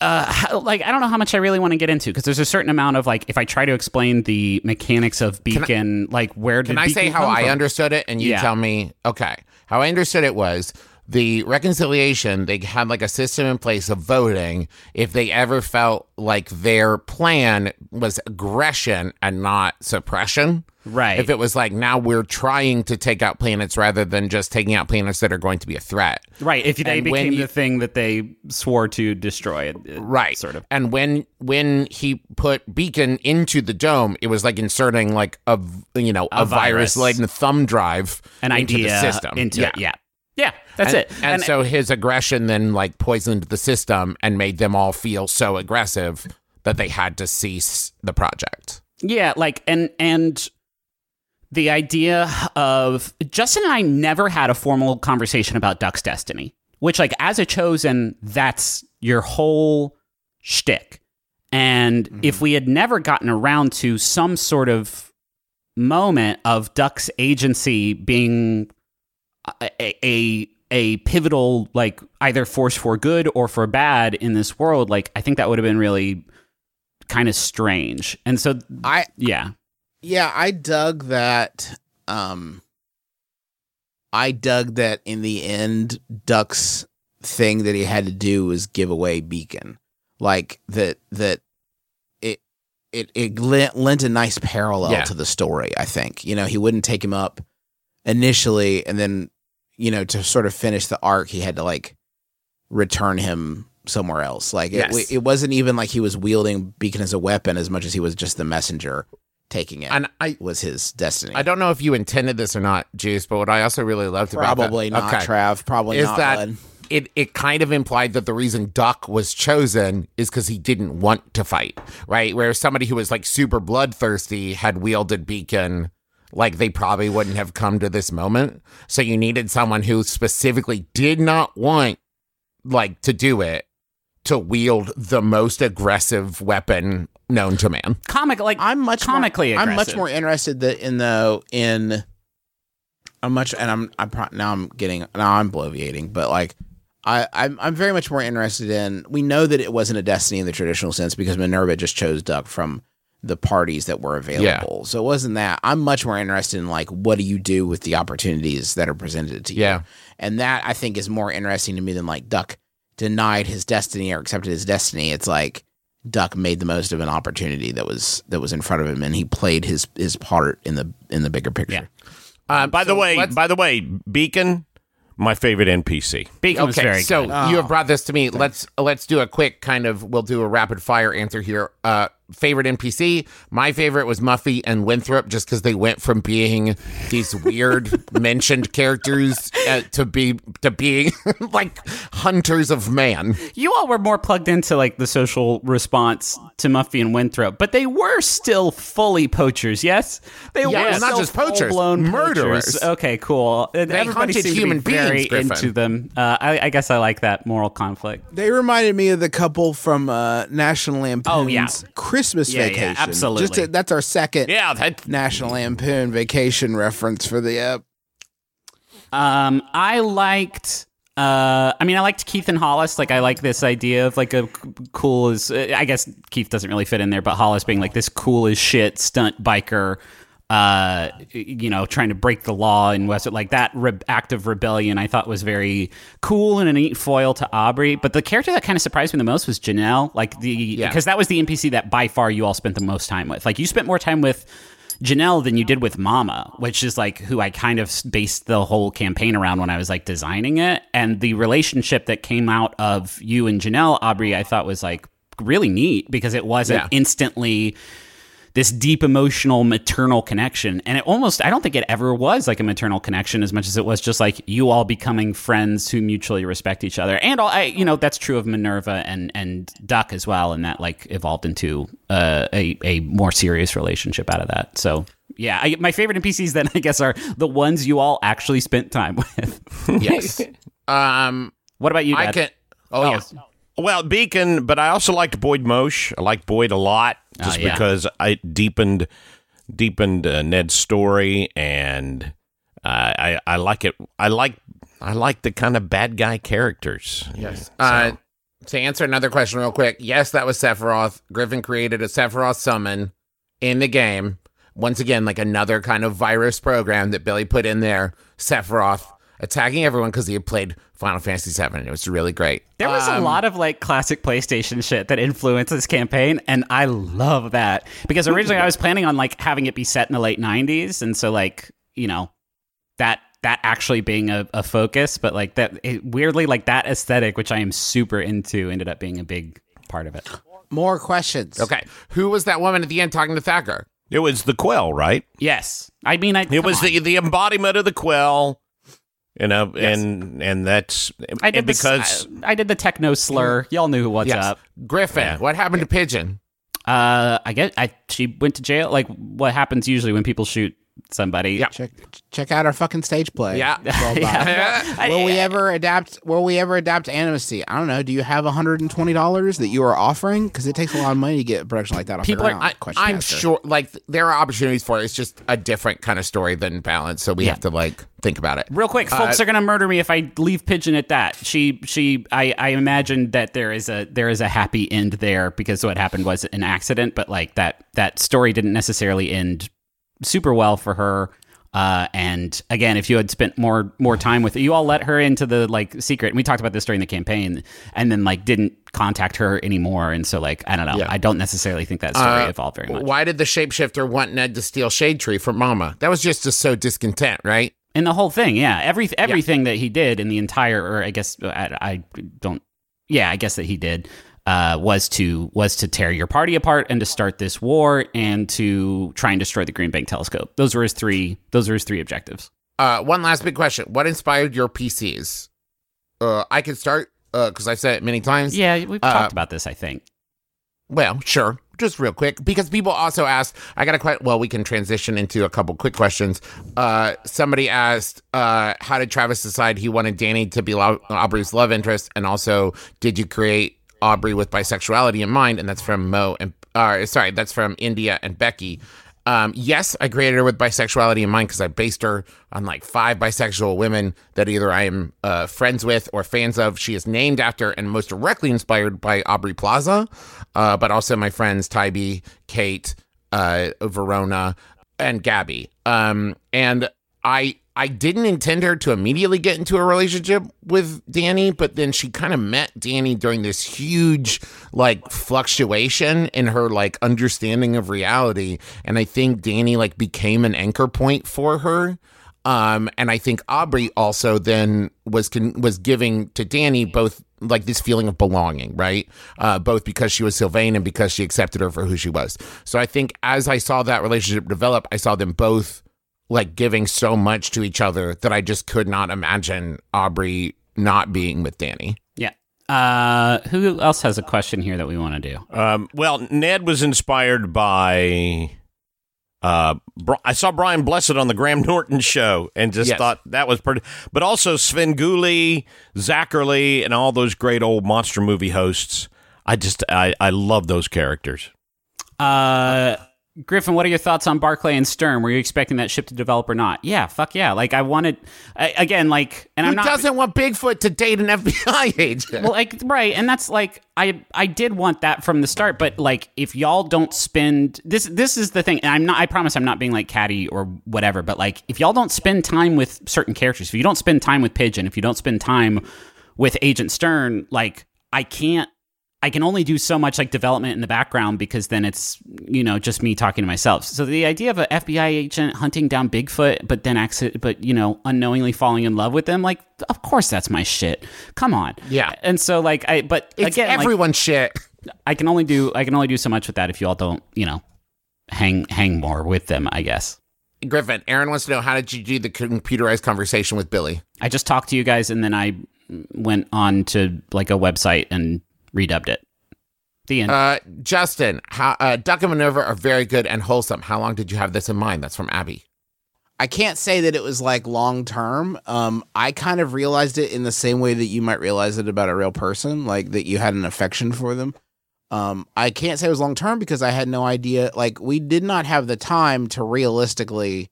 uh, like I don't know how much I really want to get into because there's a certain amount of like if I try to explain the mechanics of Beacon, like where did Can I say how I from? understood it and you Yeah. tell me? Okay. How I understood it was the reconciliation, they had like a system in place of voting if they ever felt like their plan was aggression and not suppression. Right. If it was like now we're trying to take out planets rather than just taking out planets that are going to be a threat. Right, if they And became you- the thing that they swore to destroy, uh, right Sort of. and when when he put beacon into the dome it was like inserting like a you know a, virus. virus like a thumb drive An into idea the system into it. Yeah, yeah, that's and, it. and, so his aggression then like poisoned the system and made them all feel so aggressive that they had to cease the project Yeah, like and and the idea of Justin and I never had a formal conversation about Duck's Destiny, which like as a chosen, that's your whole shtick. And mm-hmm. if we had never gotten around to some sort of moment of Duck's agency being a, a a pivotal like either force for good or for bad in this world, like I think that would have been really kind of strange. And so I yeah. yeah, I dug that. Um, I dug that in the end, Duck's thing that he had to do was give away Beacon, like that. That it it it lent, lent a nice parallel Yeah. to the story. I think you know he wouldn't take him up initially, and then you know to sort of finish the arc, he had to like return him somewhere else. Like it, Yes. it wasn't even like he was wielding Beacon as a weapon as much as he was just the messenger taking it and i was his destiny. i don't know if you intended this or not juice but what i also really loved about Probably not, okay, Trav. Probably is not. that bud. it, it kind of implied that the reason Duck was chosen is because he didn't want to fight, right? Where somebody who was like super bloodthirsty had wielded Beacon, like they probably wouldn't have come to this moment. So you needed someone who specifically did not want like to do it to wield the most aggressive weapon known to man. comic like I'm much comically More, I'm much more interested that in the in. I'm much, and I'm I'm pro- now I'm getting now I'm bloviating, but like. I, I'm I'm very much more interested in. We know that it wasn't a destiny in the traditional sense because Minerva just chose Duck from the parties that were available. So it wasn't that. I'm much more interested in like what do you do with the opportunities that are presented to you. Yeah. And that I think is more interesting to me than like Duck denied his destiny or accepted his destiny. It's like Duck made the most of an opportunity that was that was in front of him and he played his his part in the in the bigger picture. Yeah. Uh, By the way, by the way, Beacon, my favorite NPC. Beacon okay, very so good. you have brought this to me. Let's let's do a quick kind of. We'll do a rapid fire answer here. Uh, favorite NPC. My favorite was Muffy and Winthrop, just because they went from being these weird mentioned characters uh, to be to being like hunters of man. You all were more plugged into like the social response to Muffy and Winthrop, but they were still fully poachers. Yes, they were well, not just poachers, full-blown murderers. poachers. Okay, cool. They Everybody hunted seemed to be human very beings, Griffin. into them. Uh, I, I guess I like that moral conflict. They reminded me of the couple from uh, National Lampoon's Oh, yeah. Christmas Yeah, yeah, Vacation. absolutely. Just to- that's our second Yeah, that National Lampoon Vacation reference for the uh, Um, I liked. Uh, I mean, I liked Keith and Hollis. Like, I like this idea of like a c- cool as. uh, I guess Keith doesn't really fit in there, but Hollis being like this cool as shit stunt biker. Uh, you know, trying to break the law in West, like that re- act of rebellion, I thought was very cool and a neat foil to Aubrey. But the character that kind of surprised me the most was Janelle, like the because that was the NPC that by far you all spent the most time with. Like, you spent more time with Janelle than you did with Mama, which is like who I kind of based the whole campaign around when I was like designing it. And the relationship that came out of you and Janelle, Aubrey, I thought was like really neat because it wasn't Yeah. instantly this deep emotional maternal connection. And it almost, I don't think it ever was like a maternal connection as much as it was just like you all becoming friends who mutually respect each other. And all, I, you know, that's true of Minerva and, and Duck as well. And that like evolved into uh, a, a more serious relationship out of that. So yeah, I, my favorite NPCs then I guess are the ones you all actually spent time with. Yes. um, what about you, I Dad? can. Oh, yeah. Well, Beacon, but I also liked Boyd Mosh. I liked Boyd a lot just yeah. because I deepened deepened uh, Ned's story, and uh, I I like it. I like I like the kind of bad guy characters. Yes. Uh, To answer another question real quick, yes, that was Sephiroth. Griffin created a Sephiroth summon in the game. Once again, like another kind of virus program that Billy put in there. Sephiroth attacking everyone because he had played Final Fantasy VII. And it was really great. There was a Um, lot of like classic PlayStation shit that influenced this campaign, and I love that because originally I was planning on like having it be set in the late '90s, and so like you know that that actually being a, a focus, but like that it, weirdly like that aesthetic, which I am super into, ended up being a big part of it. More questions. Okay, who was that woman at the end talking to Thacker? It was the quell, right? Yes, I mean I It was the the embodiment of the quell. You know, and and that's I did because because I, did the techno slur. Y'all knew what's Yes. up. Griffin. Yeah. What happened to Pigeon? Uh, I get I she went to jail. Like what happens usually when people shoot somebody. Yeah. Check check out our fucking stage play. Yeah. Yeah. Will we ever adapt? Will we ever adapt Amnesty? I don't know. Do you have hundred and twenty dollars that you are offering? Because it takes a lot of money to get a production like that off People the are- ground. I, I'm Master. sure, like, there are opportunities for it. It's just a different kind of story than balance, so we have to like think about it. Real quick, folks uh, are gonna murder me if I leave Pigeon at that. She, she, I, I imagine that there is a there is a happy end there because what happened was an accident, but like that that story didn't necessarily end super well for her. Uh, and again, if you had spent more more time with you all let her into the like secret. And we talked about this during the campaign, and then like didn't contact her anymore. And so like I don't know, Yeah. I don't necessarily think that story Uh, evolved very much. Why did the shapeshifter want Ned to steal Shade Tree from Mama? That was just to sow discontent, right? in the whole thing yeah every everything that he did in the entire or i guess I, I don't yeah i guess that he did uh, was to was to tear your party apart and to start this war and to try and destroy the green bank telescope those were his three those were his three objectives Uh, one last big question: What inspired your PCs? Uh, I can start because I've said it many times. yeah we've Uh, talked about this i think Well, sure. Just real quick, because people also asked. I got a quite. Well, we can transition into a couple quick questions. Uh, somebody asked, uh, "How did Travis decide he wanted Dani to be Lau- Aubrey's love interest?" And also, did you create Aubrey with bisexuality in mind? And that's from Mo and uh, sorry, that's from India and Becky. Um, yes, I created her with bisexuality in mind because I based her on like five bisexual women that either I am uh, friends with or fans of. She is named after and most directly inspired by Aubrey Plaza, uh, but also my friends Tybee, Kate, uh, Verona, and Gabby. Um, and I I didn't intend her to immediately get into a relationship with Dani, but then she kind of met Dani during this huge like fluctuation in her like understanding of reality, and I think Dani like became an anchor point for her. Um, and I think Aubrey also then was con- was giving to Dani both like this feeling of belonging, right? Uh, both because she was Sylvain and because she accepted her for who she was. So I think as I saw that relationship develop, I saw them both like giving so much to each other that I just could not imagine Aubrey not being with Dani. yeah uh who else has a question here that we want to do Um, well, Ned was inspired by. Uh, I saw Brian Blessed on the Graham Norton show and just Yes. thought that was pretty. But also Sven Gulli, Zacherley, and all those great old monster movie hosts. I just I I love those characters. Uh, Griffin, what are your thoughts on Barclay and Stern? Were you expecting that ship to develop or not? Yeah, fuck yeah. Like I wanted, I, again, like, and Who I'm not. doesn't want Bigfoot to date an FBI agent? well, like, right, and that's like, I, I did want that from the start, but like, if y'all don't spend this, this is the thing, and I'm not. I promise, I'm not being like catty or whatever, but like, if y'all don't spend time with certain characters, if you don't spend time with Pigeon, if you don't spend time with Agent Stern, like, I can't. I can only do so much like development in the background because then it's you know just me talking to myself. So the idea of an FBI agent hunting down Bigfoot, but then accident, but you know unknowingly falling in love with them, like of course that's my shit. Come on, Yeah. And so like I, but it's again, like, everyone's shit. I can only do I can only do so much with that if you all don't you know hang hang more with them. I guess Griffin, Aaron wants to know how did you do the computerized conversation with Billy? I just talked to you guys and then I went on to like a website and redubbed it. The end. Uh, Justin, how, uh, Duck and Minerva are very good and wholesome. How long did you have this in mind? That's from Abby. I can't say that it was like long term. Um, I kind of realized it in the same way that you might realize it about a real person, like that you had an affection for them. Um, I can't say it was long term because I had no idea. Like, we did not have the time to realistically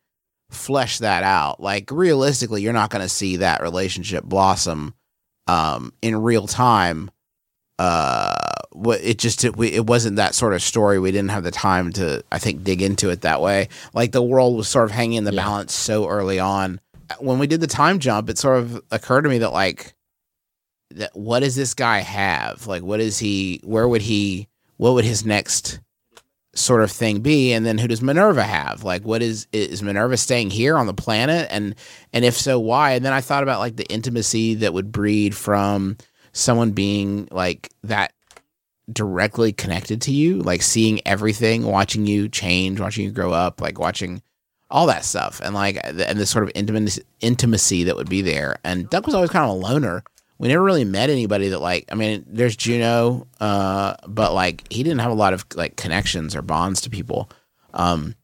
flesh that out. Like, realistically, you're not going to see that relationship blossom um, in real time uh, what it just it, we, it wasn't that sort of story. We didn't have the time to, I think, dig into it that way. Like the world was sort of hanging in the balance so early on. When we did the time jump, it sort of occurred to me that like, that what does this guy have? Like, what is he? Where would he? What would his next sort of thing be? And then who does Minerva have? Like, what is is Minerva staying here on the planet? And and if so, why? And then I thought about like the intimacy that would breed from someone being like that directly connected to you, like seeing everything, watching you change, watching you grow up, like watching all that stuff, and like and this sort of intimacy intimacy that would be there. And Duck was always kind of a loner. We never really met anybody that like. I mean, there's Juno, uh, but like he didn't have a lot of like connections or bonds to people. Um,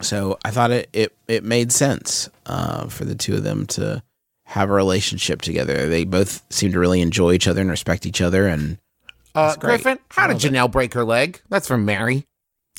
so I thought it it it made sense uh, for the two of them to have a relationship together. They both seem to really enjoy each other and respect each other. And Uh. Griffin, how did Love it. Janelle break her leg? That's from Mary.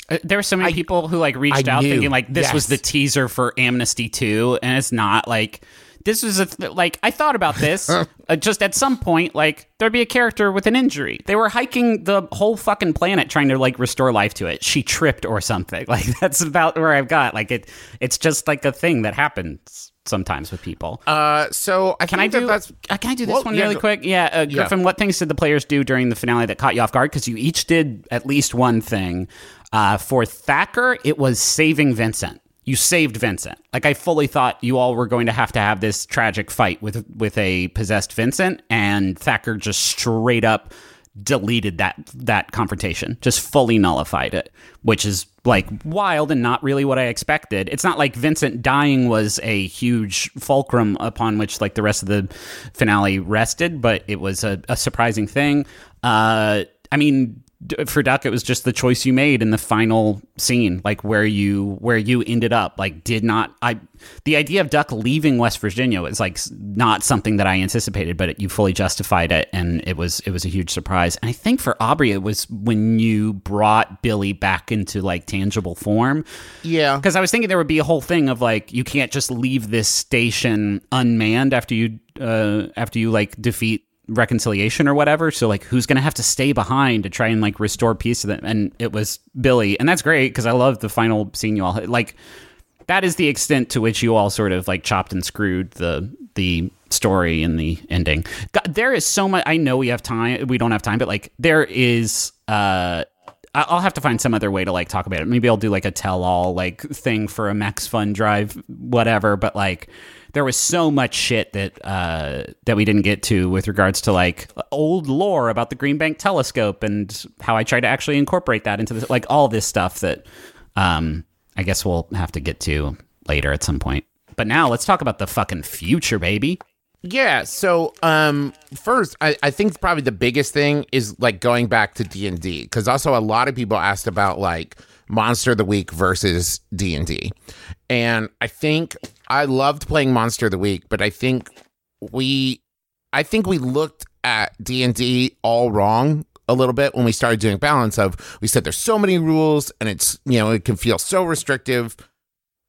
Uh, There were so many I- people who like reached I out knew. thinking like this was the teaser for Amnesty 2 and it's not like this was a th- like I thought about this uh, just at some point like there'd be a character with an injury. They were hiking the whole fucking planet trying to like restore life to it. She tripped or something. Like that's about where I've got like it it's just like a thing that happens sometimes with people. Uh, so I Can I that do? that's uh, can I do this Well, one yeah, really go- quick? Yeah, uh, Griffin. What things did the players do during the finale that caught you off guard? Because you each did at least one thing. Uh, for Thacker, it was saving Vincent. You saved Vincent. Like I fully thought you all were going to have to have this tragic fight with with a possessed Vincent, and Thacker just straight up deleted that that confrontation just fully nullified it which is like wild and not really what i expected. It's not like vincent dying was a huge fulcrum upon which like the rest of the finale rested but it was a, a surprising thing. Uh i mean for duck it was just the choice you made in the final scene like where you where you ended up like did not i the idea of duck leaving west virginia was like not something that i anticipated but it, you fully justified it and it was it was a huge surprise and i think for aubrey it was when you brought billy back into like tangible form yeah. because I was thinking there would be a whole thing of like you can't just leave this station unmanned after you uh, after you like defeat reconciliation or whatever. So like who's gonna have to stay behind to try and like restore peace to them? And it was Billy, and that's great because I love the final scene you all like. That is the extent to which you all sort of like chopped and screwed the the story and the ending. God, there is so much. I know we have time. We don't have time, but like there is. uh I'll have to find some other way to like talk about it. Maybe I'll do like a tell-all like thing for a Max Fun Drive, whatever. But like, there was so much shit that uh, that we didn't get to with regards to like old lore about the Green Bank Telescope and how I tried to actually incorporate that into this, like all this stuff that um, I guess we'll have to get to later at some point. But now let's talk about the fucking future, baby. Yeah. So, um, first, I, I think probably the biggest thing is like going back to D and D because also a lot of people asked about like Monster of the Week versus D and D, and I think I loved playing Monster of the Week, but I think we, I think we looked at D and D all wrong a little bit when we started doing balance of we said there's so many rules and it's you know it can feel so restrictive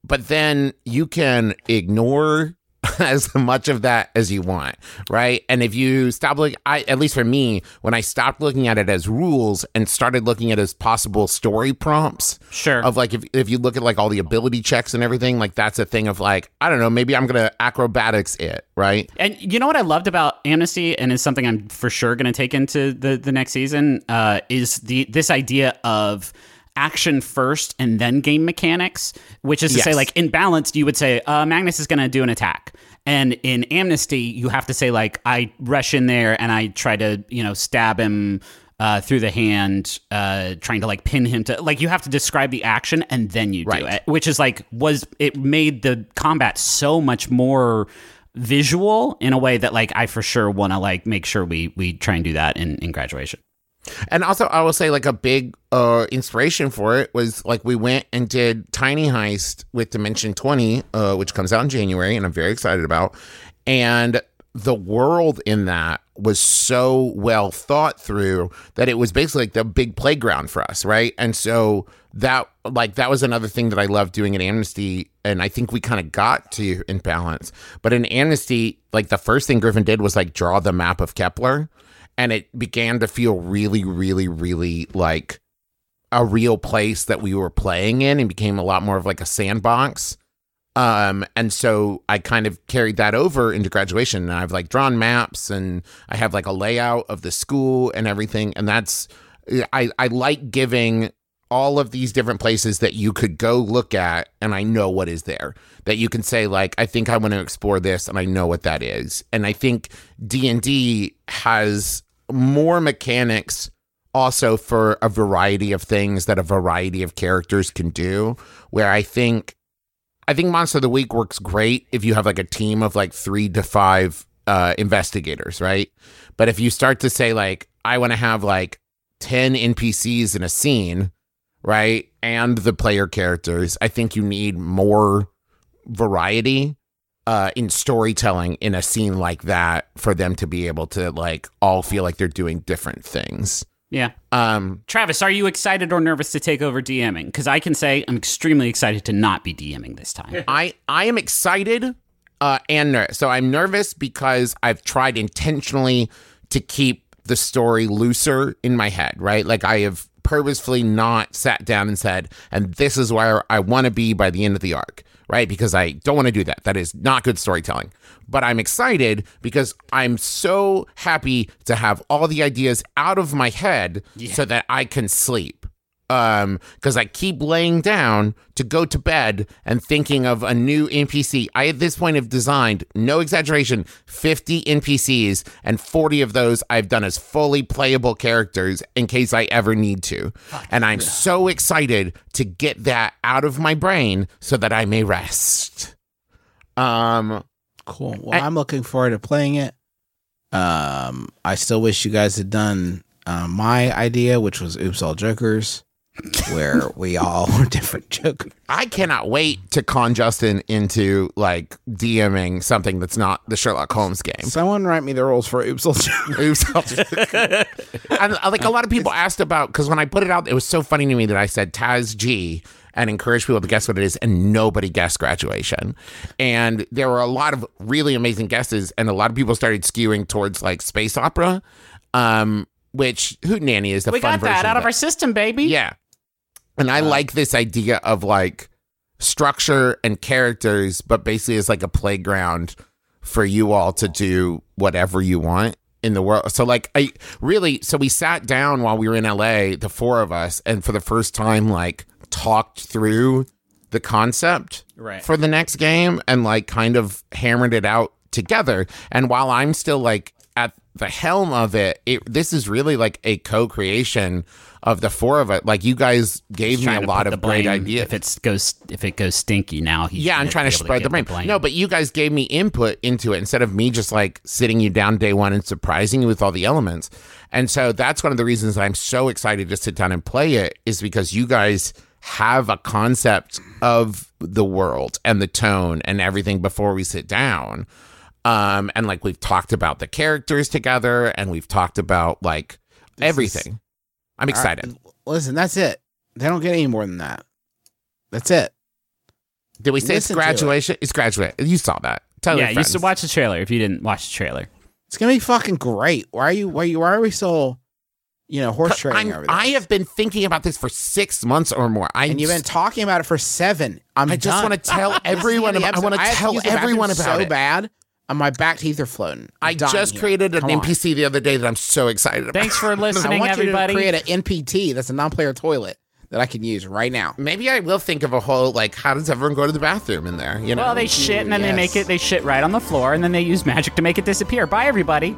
but then you can ignore as much of that as you want, right? And if you stop looking, I at least for me, when I stopped looking at it as rules and started looking at it as possible story prompts, Sure. of like if if you look at like all the ability checks and everything, like that's a thing of like I don't know, maybe I'm gonna acrobatics it, right? And you know what I loved about Amnesty, and is something I'm for sure to take into the the next season, uh, is the this idea of action first and then game mechanics, which is to say, like in balanced, you would say uh, Magnus is going to do an attack. And in Amnesty, you have to say like I rush in there and I try to you know stab him uh, through the hand, uh, trying to like pin him to like you have to describe the action and then you do it, which is like was it made the combat so much more visual in a way that like I for sure want to like make sure we we try and do that in in graduation. And also, I will say, like a big uh, inspiration for it was like we went and did Tiny Heist with Dimension Twenty, uh, which comes out in January, and I'm very excited about. And the world in that was so well thought through that it was basically like the big playground for us, right? And so that like that was another thing that I loved doing at Amnesty, and I think we kind of got to in balance. But in Amnesty, like the first thing Griffin did was like draw the map of Kepler. And it began to feel really, really, really like a real place that we were playing in and became a lot more of like a sandbox. Um, and so I kind of carried that over into graduation and I've like drawn maps and I have like a layout of the school and everything. And that's, I, I like giving all of these different places that you could go look at and I know what is there that you can say like I think I want to explore this and I know what that is. And I think D&D has more mechanics also for a variety of things that a variety of characters can do where I think I think Monster of the Week works great if you have like a team of like 3 to 5 uh investigators, right? But if you start to say like I want to have like 10 NPCs in a scene, right? And the player characters, I think you need more variety uh, in storytelling in a scene like that for them to be able to like all feel like they're doing different things. Yeah. Um, Travis, are you excited or nervous to take over DMing? Because I can say I'm extremely excited to not be DMing this time. I I am excited uh, and nervous. So I'm nervous because I've tried intentionally to keep the story looser in my head, right? Like I have purposefully not sat down and said, and this is where I want to be by the end of the arc, right? Because I don't want to do that. That is not good storytelling. But I'm excited because I'm so happy to have all the ideas out of my head so that I can sleep. Um, because I keep laying down to go to bed and thinking of a new NPC. I at this point have designed, no exaggeration, 50 NPCs, and 40 of those I've done as fully playable characters in case I ever need to. And I'm so excited to get that out of my brain so that I may rest. Um, Cool. Well, I, am looking forward to playing it. Um, I still wish you guys had done uh, my idea, which was Oops All Jokers, where we all were different jokers. I cannot wait to con Justin into like DMing something that's not the Sherlock Holmes game. Someone write me the rules for Oops Oops. and uh, like a lot of people asked about because when I put it out, it was so funny to me that I said Taz G and encourage people to guess what it is, and nobody guessed graduation. And there were a lot of really amazing guesses, and a lot of people started skewing towards like space opera, um, which Hoot Nanny is the we fun got version that out of it. our system, baby. Yeah. And I uh-huh. like this idea of like structure and characters, but basically it's like a playground for you all to do whatever you want in the world. So like I really so we sat down while we were in LA, the four of us, and for the first time like talked through the concept Right. for the next game and like kind of hammered it out together. And while I'm still like at the helm of it, it this is really like a co-creation of the four of it. Like you guys gave me a lot of the great ideas. If it goes, if it goes stinky now, he's Yeah, I'm gonna trying to be able spread the get blame. No, but you guys gave me input into it instead of me just like sitting you down day one and surprising you with all the elements. And so that's one of the reasons I'm so excited to sit down and play it is because you guys have a concept of the world and the tone and everything before we sit down. Um, and like we've talked about the characters together and we've talked about like everything. I'm excited. Listen, that's it. They don't get any more than that. That's it. Did we say it's listen to it. graduation? It's graduate. You saw that. Tell yeah, you should watch the trailer if you didn't watch the trailer. It's gonna be fucking great. Why are you? Why are you? Why are we so? You know, horse trading I'm- over this. I have been thinking about this for six months or more. I and you've been talking about it for seven. I'm I just want to tell everyone. About, I want to tell use the bathroom everyone about so it. So bad. And my back teeth are floating. I'm I just here. created an Come on. NPC the other day that I'm so excited about. Thanks for listening, everybody. I want everybody. you to create an NPT that's a non-player toilet that I can use right now. Maybe I will think of a whole like, how does everyone go to the bathroom in there? You know, well, they shit and then they make it. They shit right on the floor and then they use magic to make it disappear. Bye, everybody.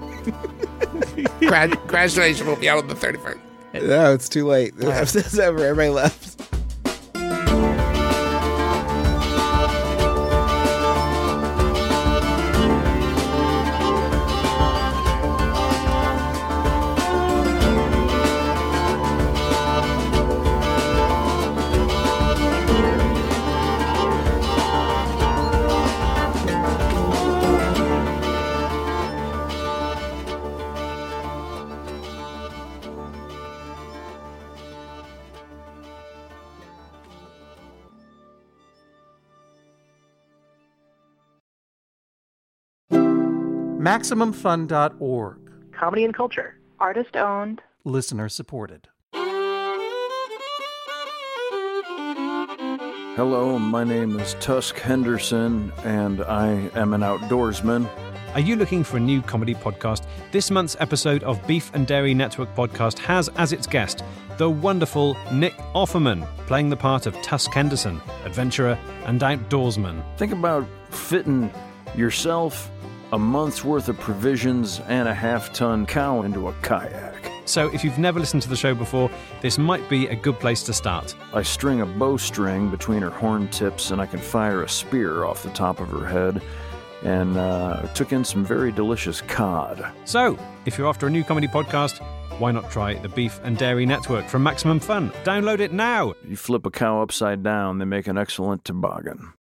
Grad- graduation will be out on the 31st. No, it's too late. The episode's over. Everybody left. MaximumFun.org. comedy and culture. artist owned, listener supported. Hello, my name is Tusk Henderson, and I am an outdoorsman. Are you looking for a new comedy podcast? This month's episode of Beef and Dairy Network podcast has as its guest the wonderful Nick Offerman, playing the part of Tusk Henderson, adventurer and outdoorsman. Think about fitting yourself, a month's worth of provisions, and a half ton cow into a kayak. So, if you've never listened to the show before, this might be a good place to start. I string a bowstring between her horn tips, and I can fire a spear off the top of her head. And uh, took in some very delicious cod. So, if you're after a new comedy podcast, why not try the Beef and Dairy Network from Maximum Fun? Download it now. You flip a cow upside down, they make an excellent toboggan.